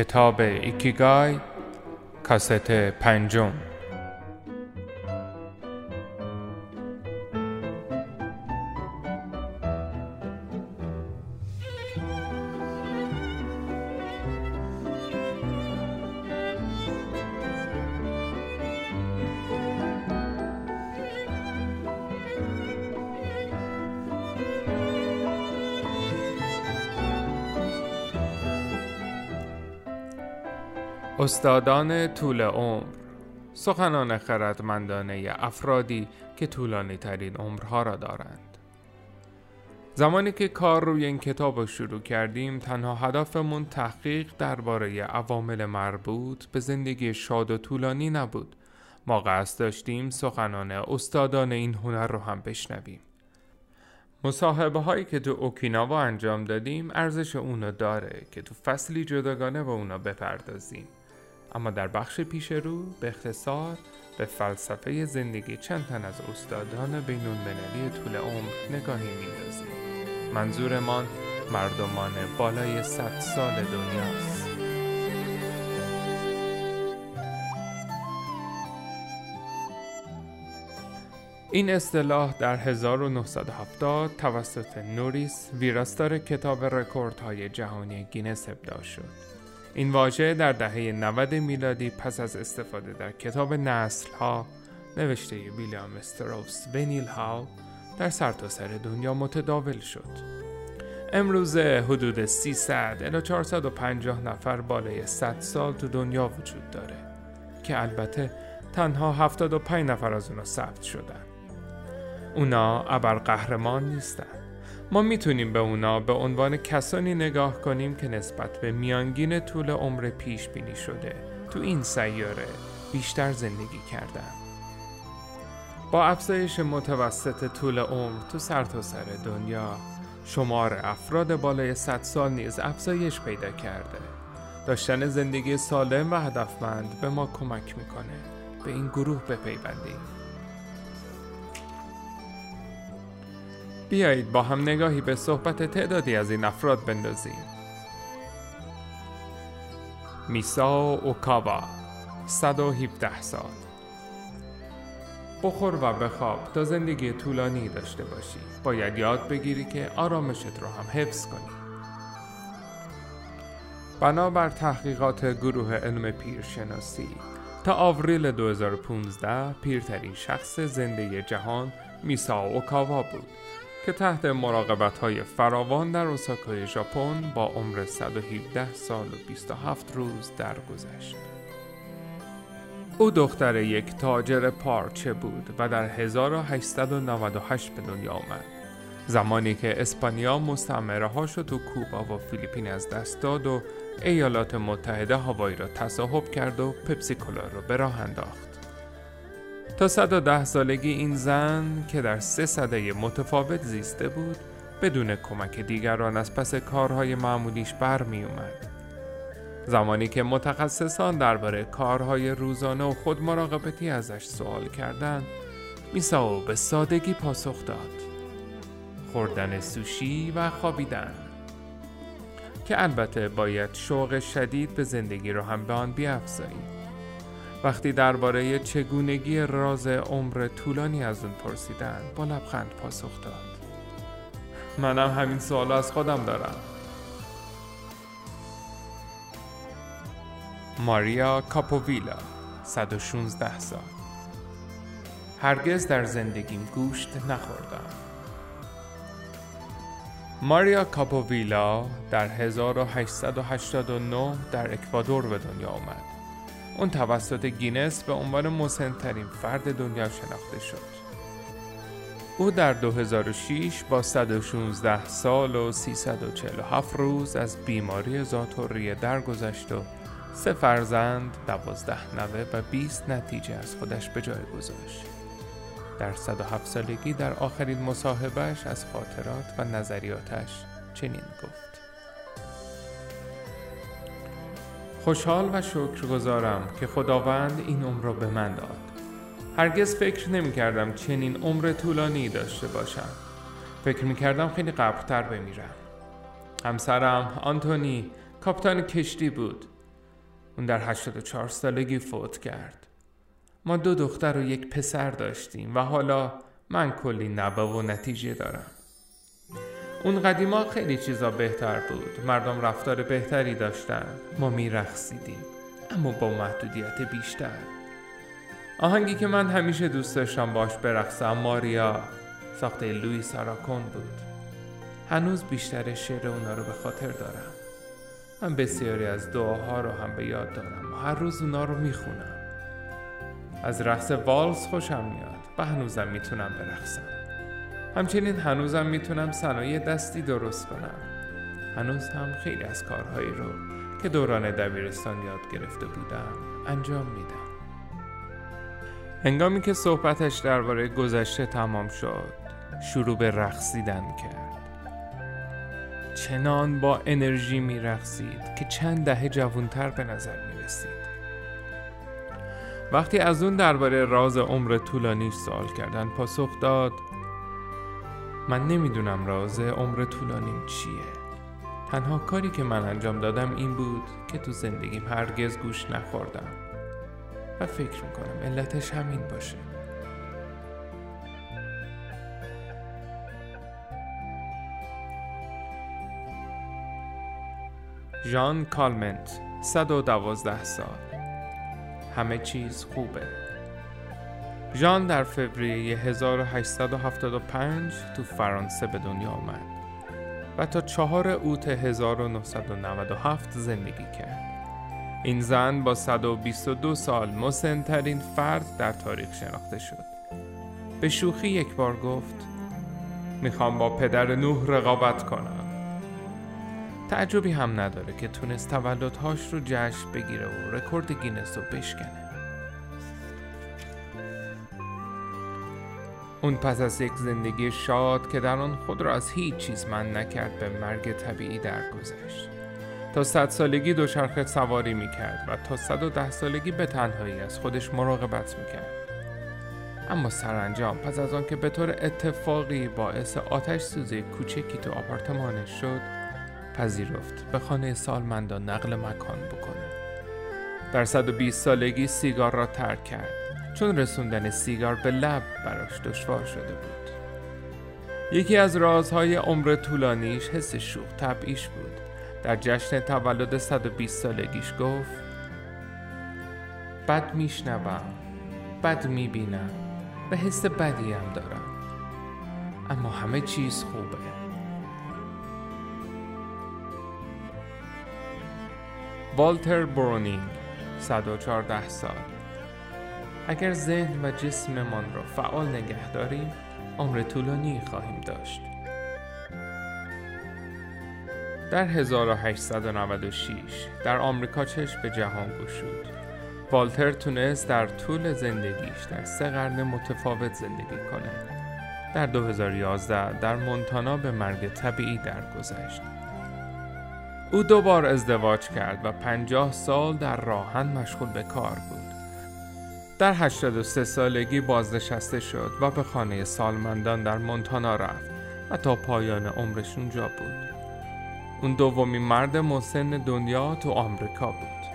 کتاب ایکیگای کاست پنجم. استادان طول عمر سخنان خردمندانه افرادی که طولانی ترین عمرها را دارند. زمانی که کار روی این کتاب رو شروع کردیم تنها هدفمون تحقیق درباره عوامل مربوط به زندگی شاد و طولانی نبود. ما قصد داشتیم سخنان استادان این هنر رو هم بشنویم. مصاحبه هایی که تو اوکیناوا انجام دادیم ارزش اونو داره که تو فصلی جداگانه به اونا بپردازیم. اما در بخش پیش رو به اختصار به فلسفه زندگی چند تن از استادان بین المللی طول عمر نگاهی میندازیم منظورمان مردمان بالای صد سال دنیاست این اصطلاح در 1970 توسط نوریس ویراستار کتاب رکوردهای جهانی گینس ابداع شد. این واژه در دهه 90 میلادی پس از استفاده در کتاب نسل ها نوشته ویلیام استروس و نیل هاو در سرتاسر سر دنیا متداول شد. امروزه حدود 300 الی 450 نفر بالای 100 سال تو دنیا وجود داره که البته تنها 75 نفر از اونا ثبت شدن. اونا قهرمان نیستن. ما می‌تونیم به اونا به عنوان کسانی نگاه کنیم که نسبت به میانگین طول عمر پیش بینی شده تو این سیاره بیشتر زندگی کردن. با افزایش متوسط طول عمر تو سرتاسر سر دنیا شمار افراد بالای 100 سال نیز افزایش پیدا کرده. داشتن زندگی سالم و هدفمند به ما کمک می‌کنه به این گروه بپیوندیم. بیایید با هم نگاهی به صحبت تعدادی از این افراد بندازیم. میسا اوکاوا 117 سال. بخور و بخواب تا زندگی طولانی داشته باشی. باید یاد بگیری که آرامشت رو هم حفظ کنی. بنابر تحقیقات گروه علم پیرشناسی تا آوریل 2015 پیرترین شخص زنده جهان میسا اوکاوا بود. که تحت مراقبت های فراوان در اوساکای ژاپن با عمر 117 سال و 27 روز درگذشت. او دختر یک تاجر پارچه بود و در 1898 به دنیا آمد. زمانی که اسپانیا مستعمره هاش تو کوبا و فیلیپین از دست داد و ایالات متحده هوایی را تصاحب کرد و پپسی کولا را به راه انداخت. تا 110 سالگی این زن که در سه صده متفاوت زیسته بود بدون کمک دیگران از پس کارهای معمولیش برمی اومد. زمانی که متخصصان درباره کارهای روزانه و خود مراقبتی ازش سوال کردند میساو به سادگی پاسخ داد خوردن سوشی و خوابیدن که البته باید شوق شدید به زندگی رو هم به آن بیافزایید وقتی درباره چگونگی راز عمر طولانی از اون پرسیدن با لبخند پاسخ داد. منم همین سوال از خودم دارم. ماریا کاپوویلا 116 سال. هرگز در زندگیم گوشت نخوردم. ماریا کاپوویلا در 1889 در اکوادور به دنیا آمد اون توسط گینس به عنوان مسنترین فرد دنیا شناخته شد. او در 2006 با 116 سال و 347 روز از بیماری زاتوریه درگذشت و سه فرزند، دوازده نوه و 20 نتیجه از خودش به جای گذاشت. در 107 سالگی در آخرین مصاحبهش از خاطرات و نظریاتش چنین گفت. خوشحال و شکرگزارم که خداوند این عمر را به من داد. هرگز فکر نمی کردم چنین عمر طولانی داشته باشم. فکر می کردم خیلی قبلتر بمیرم. همسرم آنتونی کاپتان کشتی بود. اون در 84 سالگی فوت کرد. ما دو دختر و یک پسر داشتیم و حالا من کلی نبه و نتیجه دارم. اون قدیما خیلی چیزا بهتر بود. مردم رفتار بهتری داشتن. ما میرخصیدیم اما با محدودیت بیشتر. آهنگی که من همیشه دوست داشتم باش برقصم ماریا. ساخته لویس آراکون بود. هنوز بیشتر شعر اونا رو به خاطر دارم. من بسیاری از دعاها رو هم به یاد دارم. و هر روز اونا رو می‌خونم. از رقص والز خوشم میاد. و هنوزم می‌تونم برقصم. همچنین هنوزم می‌تونم صنایع دستی درست کنم. هنوز هم خیلی از کارهایی رو که دوران دبیرستان یاد گرفته بودم انجام میدم. هنگامی که صحبتش درباره گذشته تمام شد شروع به رقصیدن کرد. چنان با انرژی می رقصید که چند دهه جوانتر به نظر می رسید وقتی از اون درباره راز عمر طولانیش سوال کردن پاسخ داد من نمی‌دونم راز عمر طولانیم چیه. تنها کاری که من انجام دادم این بود که تو زندگیم هرگز گوش نخوردم. و فکر می‌کنم علتش همین باشه. ژان کالمنت 112 سال. همه چیز خوبه. ژان در فوریه 1875 تو فرانسه به دنیا آمد و تا چهار اوت 1997 زندگی کرد. این زن با 122 سال مسنترین فرد در تاریخ شناخته شد. به شوخی یک بار گفت می‌خوام با پدر نوح رقابت کنم. تعجبی هم نداره که تونست تولدهاش رو جشن بگیره و رکورد گینس رو بشکنه. اون پس از یک زندگی شاد که در آن خود را از هیچ چیز من نکرد به مرگ طبیعی درگذشت. تا صد سالگی دوچرخه سواری می‌کرد و تا صد و ده سالگی به تنهایی از خودش مراقبت می‌کرد. اما سرانجام پس از آن که به طور اتفاقی باعث آتش سوزی کوچکی تو آپارتمانش شد پذیرفت به خانه سالمندان نقل مکان بکنه در 120 سالگی سیگار را ترک کرد. چون رسوندن سیگار به لب براش دشوار شده بود. یکی از رازهای عمر طولانیش حس شوخ طبعیش بود. در جشن تولد 120 سالگیش گفت بد میشنوم بد می‌بینم و حس بدی هم دارم. اما همه چیز خوبه. والتر برونینگ 114 سال. اگر ذهن و جسممان را فعال نگه داریم عمر طولانی خواهیم داشت. در 1896 در آمریکا چشم به جهان گشود. والتر تونست در طول زندگیش در سه قرن متفاوت زندگی کنه در 2011 در مونتانا به مرگ طبیعی درگذشت. او دوبار ازدواج کرد و پنجاه سال در راهن مشغول به کار بود. در 83 سالگی بازنشسته شد و به خانه سالمندان در مونتانا رفت و تا پایان عمرش اونجا بود. اون دومین مرد مسن دنیا تو آمریکا بود.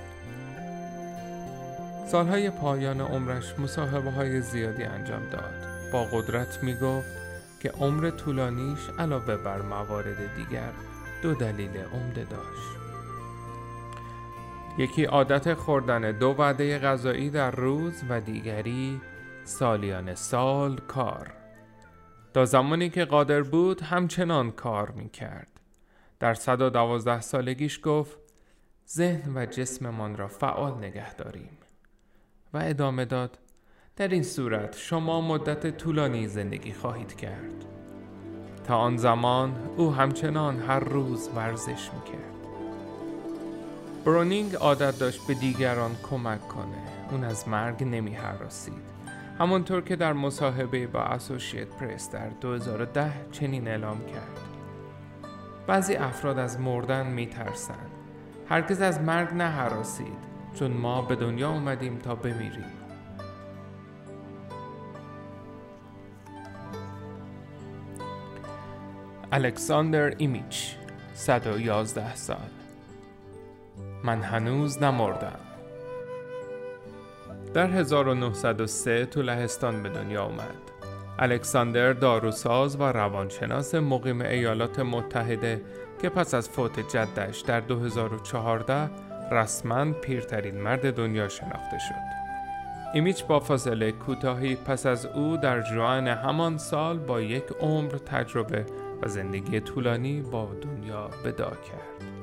سالهای پایان عمرش مصاحبه های زیادی انجام داد. با قدرت می گفت که عمر طولانیش علاوه بر موارد دیگر دو دلیل عمده داشت یکی عادت خوردن دو وعده غذایی در روز و دیگری سالیان سال کار. تا زمانی که قادر بود همچنان کار می کرد در 112 سالگیش گفت ذهن و جسممان را فعال نگه داریم. و ادامه داد در این صورت شما مدت طولانی زندگی خواهید کرد. تا آن زمان او همچنان هر روز ورزش می‌کرد. برونینگ عادت داشت به دیگران کمک کنه. اون از مرگ نمی حراسید همانطور که در مصاحبه با اسوشیت پرس در 2010 چنین اعلام کرد. بعضی افراد از مردن می ترسن. هرگز از مرگ نه چون ما به دنیا اومدیم تا بمیریم. الکساندر ایمیچ 111 سال. من هنوز نمردم در 1903 تو لهستان به دنیا آمد. الکساندر داروساز و روانشناس مقیم ایالات متحده که پس از فوت جدش در 2014 رسما پیرترین مرد دنیا شناخته شد. ایمیچ با فاصله کوتاهی پس از او در جوان همان سال با یک عمر تجربه و زندگی طولانی با دنیا ودا کرد.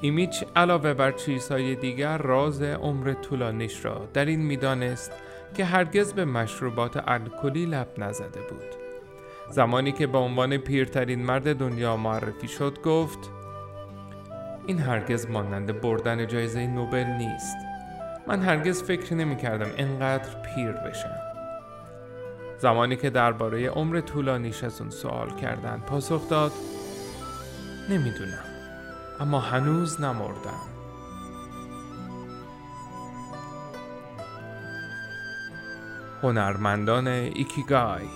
ایمیچ علاوه بر چیزهای دیگر راز عمر طولانیش را در این می‌دانست که هرگز به مشروبات الکلی لب نزده بود. زمانی که به عنوان پیرترین مرد دنیا معرفی شد گفت این هرگز مانند بردن جایزه نوبل نیست. من هرگز فکر نمی کردم اینقدر پیر بشم. زمانی که درباره عمر طولانیش از اون سوال کردن پاسخ داد نمی‌دونم اما هنوز نمردم هنرمندان ایکیگای.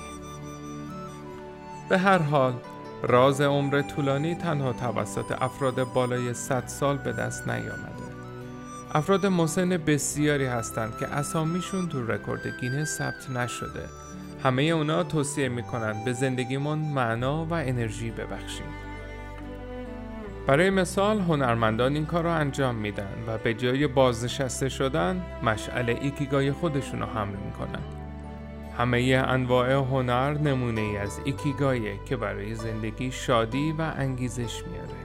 به هر حال راز عمر طولانی تنها توسط افراد بالای 100 سال به دست نیامده. افراد مسن بسیاری هستند که اسامیشون تو رکورد گینس ثبت نشده. همه اونا توصیه می‌کنند به زندگیمون معنا و انرژی ببخشیم. برای مثال هنرمندان این کار رو انجام میدن و به جای بازنشسته شدن مشعل ایکیگای خودشون رو حمل می‌کنن. همه انواع هنر نمونه ای از ایکیگایه که برای زندگی شادی و انگیزش میاره.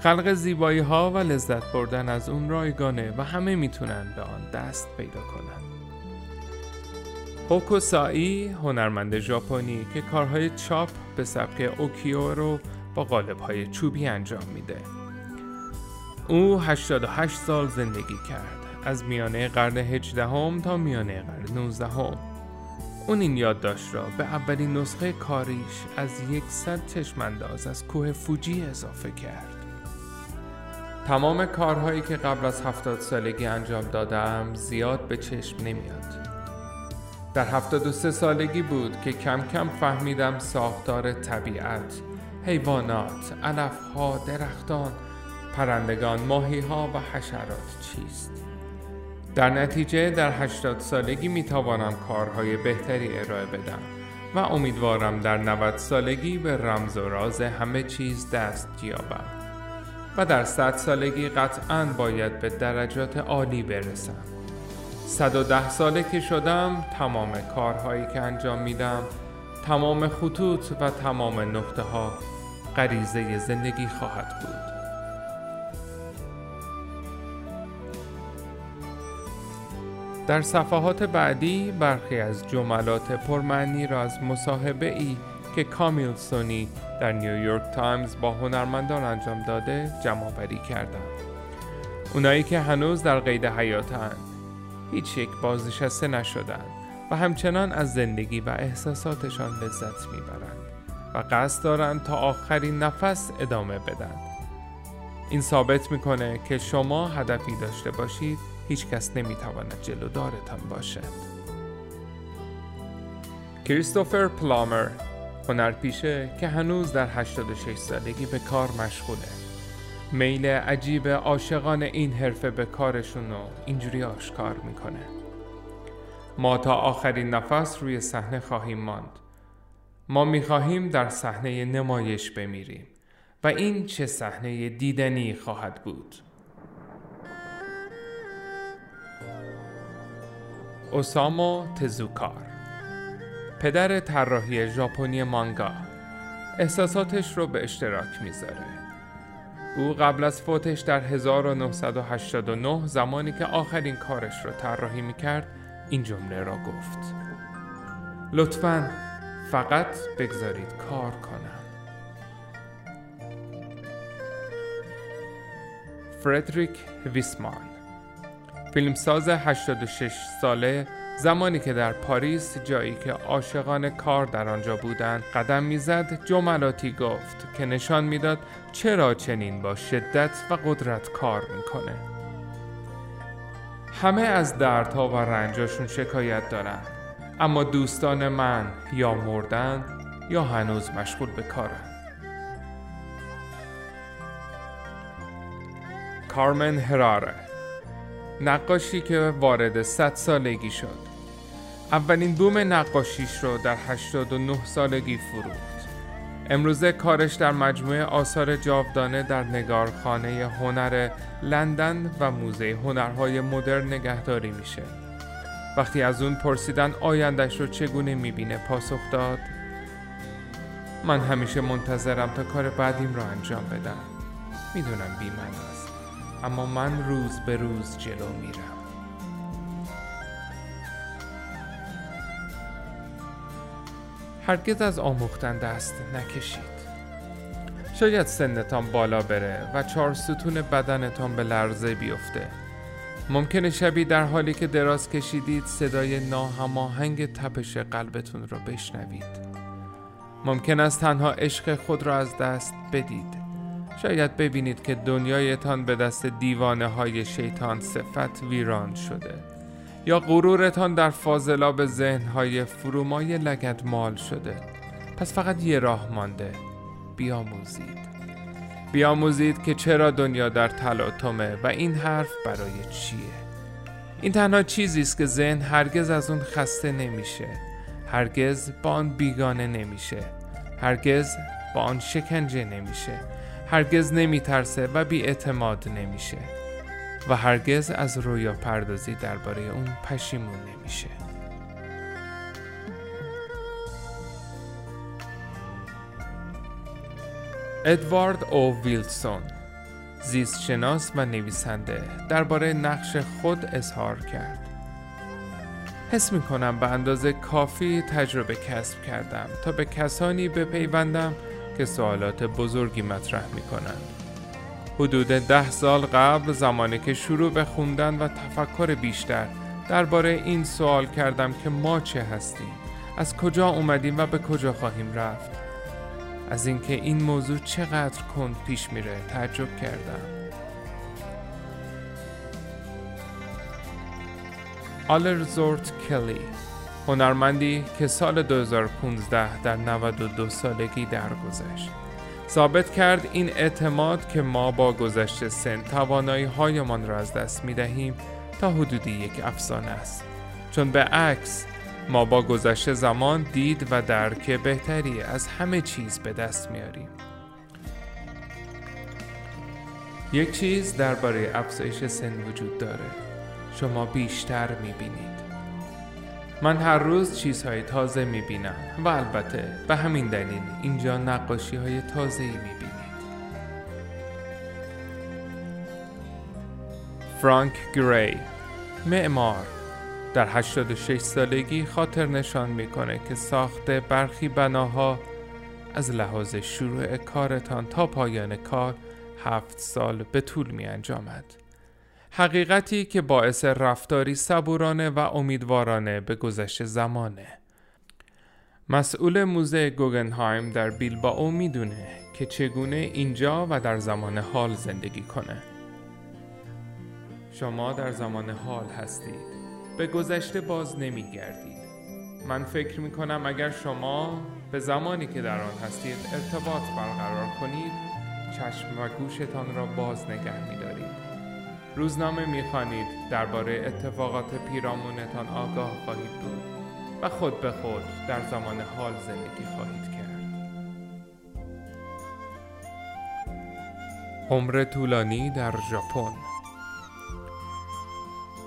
خلق زیبایی ها و لذت بردن از اون رایگانه و همه می‌تونن به آن دست پیدا کنن. هوکوسایی هنرمند ژاپنی که کارهای چاپ به سبک اوکیوئه رو با قالب های چوبی انجام میده. او 88 سال زندگی کرد از میانه قرن 18 هم تا میانه قرن 19 هم. اون این یادداشت را به اولین نسخه کاریش از یکصد چشمانداز از کوه فوجی اضافه کرد. تمام کارهایی که قبل از هفتاد سالگی انجام دادم زیاد به چشم نمیاد. در 73 سالگی بود که کم کم فهمیدم ساختار طبیعت حیوانات، علفها، درختان، پرندگان، ماهیها و حشرات چیست؟ در نتیجه در 80 سالگی می توانم کارهای بهتری ارائه بدم و امیدوارم در 90 سالگی به رمز و راز همه چیز دست یابم و در 100 سالگی قطعا باید به درجات عالی برسم 110 ساله که شدم تمام کارهایی که انجام میدم تمام خطوط و تمام نقطه ها غریزه زندگی خواهد بود. در صفحات بعدی برخی از جملات پرمعنی را از مصاحبه ای که کامیل سونی در نیویورک تایمز با هنرمندان انجام داده جمع بری کردم. اونایی که هنوز در قید حیاتند هیچ یک بازنشسته نشدند. و همچنان از زندگی و احساساتشان لذت می‌برند و قصد دارند تا آخرین نفس ادامه بدن این ثابت می‌کنه که شما هدفی داشته باشید هیچ کس نمی‌تواند جلودارتان باشد. کریستوفر پلامر هنرپیشه که هنوز در 86 سالگی به کار مشغوله. میل عجیب عاشقان این حرفه به کارشون رو اینجوری آشکار می‌کنه. ما تا آخرین نفس روی صحنه خواهیم ماند. ما می‌خواهیم در صحنه نمایش بمیریم و این چه صحنه دیدنی خواهد بود. اوسامو تزوکار پدر طراحی ژاپنی مانگا احساساتش رو به اشتراک می‌ذاره. او قبل از فوتش در 1989 زمانی که آخرین کارش رو طراحی می‌کرد این جمله را گفت. لطفاً فقط بگذارید کار کنم. فردریک ویسمان فیلمساز 86 ساله زمانی که در پاریس جایی که عاشقان کار در آنجا بودند قدم می‌زد جملاتی گفت که نشان می‌داد چرا چنین با شدت و قدرت کار می‌کنه. همه از دردها و رنجاشون شکایت دارند اما دوستان من یا مردن یا هنوز مشغول به کارن. کارمن هراره. نقاشی که وارد 100 سالگی شد. اولین بوم نقاشیش رو در 89 سالگی فروخت. امروزه کارش در مجموعه آثار جاودانه در نگارخانه هنر لندن و موزه هنرهای مدرن نگهداری میشه. وقتی از اون پرسیدن آیندش رو چگونه می‌بینه پاسخ داد؟ من همیشه منتظرم تا کار بعدیم را انجام بدم می‌دونم بیمن است. اما من روز به روز جلو میرم. هرگز از آموختن دست نکشید. شاید سنتان بالا بره و چهار ستون بدنتان به لرزه بیفته. ممکنه شبی در حالی که دراز کشیدید صدای ناهماهنگ تپش قلبتون رو بشنوید. ممکن است تنها عشق خود را از دست بدید. شاید ببینید که دنیایتان به دست دیوانه های شیطان صفت ویران شده. یا غرورتان در فاضلاب ذهنهای فرومای لگد مال شده. پس فقط یه راه مانده. بیاموزید. بیاموزید که چرا دنیا در تلاطمه و این حرف برای چیه؟ این تنها چیزی است که ذهن هرگز از اون خسته نمیشه. هرگز با آن بیگانه نمیشه. هرگز با آن شکنجه نمیشه. هرگز نمیترسه و بی اعتماد نمیشه. و هرگز از رویا پردازی درباره اون پشیمون نمیشه ادوارد او ویلسون زیستشناس و نویسنده درباره نقش خود اظهار کرد حس می کنم به اندازه کافی تجربه کسب کردم تا به کسانی بپیوندم که سوالات بزرگی مطرح می کنند. حدود ده سال قبل زمانی که شروع به خوندن و تفکر بیشتر درباره این سوال کردم که ما چه هستیم از کجا اومدیم و به کجا خواهیم رفت. از اینکه این موضوع چقدر کند پیش میره تعجب کردم. آلرزورت کلی هنرمندی که سال 2015 در 92 سالگی درگذشت. ثابت کرد این اعتماد که ما با گذشت سن توانایی هایمان را از دست می دهیم تا حدودی یک افسانه است. چون به عکس ما با گذشت زمان دید و درک بهتری از همه چیز به دست میاریم یک چیز درباره افزایش سن وجود داره. شما بیشتر می‌بینید. من هر روز چیزهای تازه می‌بینم و البته به همین دلیل اینجا نقاشی های تازه می‌بینید فرانک گری معمار در 86 سالگی خاطر نشان می‌کنه که ساخت برخی بناها از لحاظ شروع کارتان تا پایان کار هفت سال به طول می انجامد. حقیقتی که باعث رفتاری صبورانه و امیدوارانه به گذشت زمانه. مسئول موزه گوگنهایم در بیلبائو می‌دونه که چگونه اینجا و در زمان حال زندگی کنه. شما در زمان حال هستید. به گذشته باز نمی گردید. من فکر می کنم اگر شما به زمانی که در آن هستید ارتباط برقرار کنید چشم و گوشتان را باز نگه می دارید. روزنامه می خوانید درباره اتفاقات پیرامونتان آگاه خواهید بود و خود به خود در زمان حال زندگی خواهید کرد. عمر طولانی در ژاپن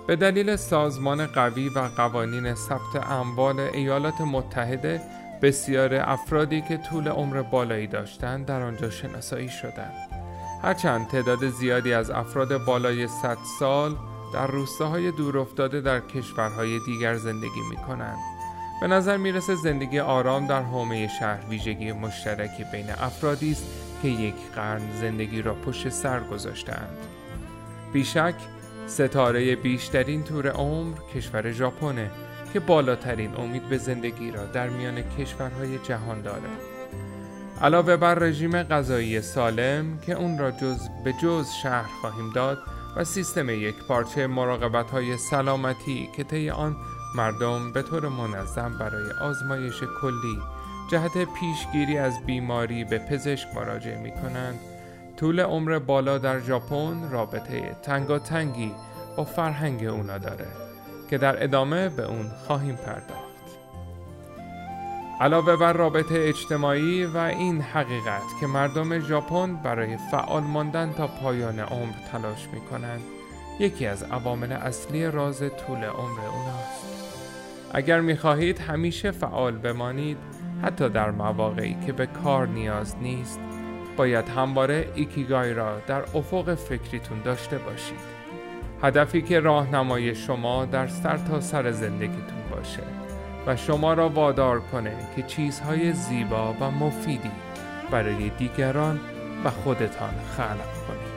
به دلیل سازمان قوی و قوانین ثبت اموال ایالات متحده بسیار افرادی که طول عمر بالایی داشتند در آنجا شناسایی شدند. هرچند تعداد زیادی از افراد بالای 100 سال در روستاهای دورافتاده در کشورهای دیگر زندگی می کنند. به نظر می‌رسه زندگی آرام در حومه شهر ویژگی مشترکی بین افرادی است که یک قرن زندگی را پشت سر گذاشتهاند. بیشک ستاره بیشترین طور عمر کشور ژاپنه که بالاترین امید به زندگی را در میان کشورهای جهان داره. علاوه بر رژیم غذایی سالم که اون را جز به جز شهر خواهیم داد و سیستم یک پارچه مراقبت های سلامتی که طی آن مردم به طور منظم برای آزمایش کلی جهت پیشگیری از بیماری به پزشک مراجعه می کنند طول عمر بالا در ژاپن رابطه تنگاتنگی با فرهنگ اونا داره که در ادامه به اون خواهیم پرداخت. علاوه بر رابطه اجتماعی و این حقیقت که مردم ژاپن برای فعال ماندن تا پایان عمر تلاش می کنند یکی از عوامل اصلی راز طول عمر اوناست. اگر می خواهید همیشه فعال بمانید حتی در مواقعی که به کار نیاز نیست باید همواره ایکیگای را در افق فکریتون داشته باشید. هدفی که راهنمای شما در سر تا سر زندگیتون باشه. و شما را وادار کنه که چیزهای زیبا و مفیدی برای دیگران و خودتان خلق کنید.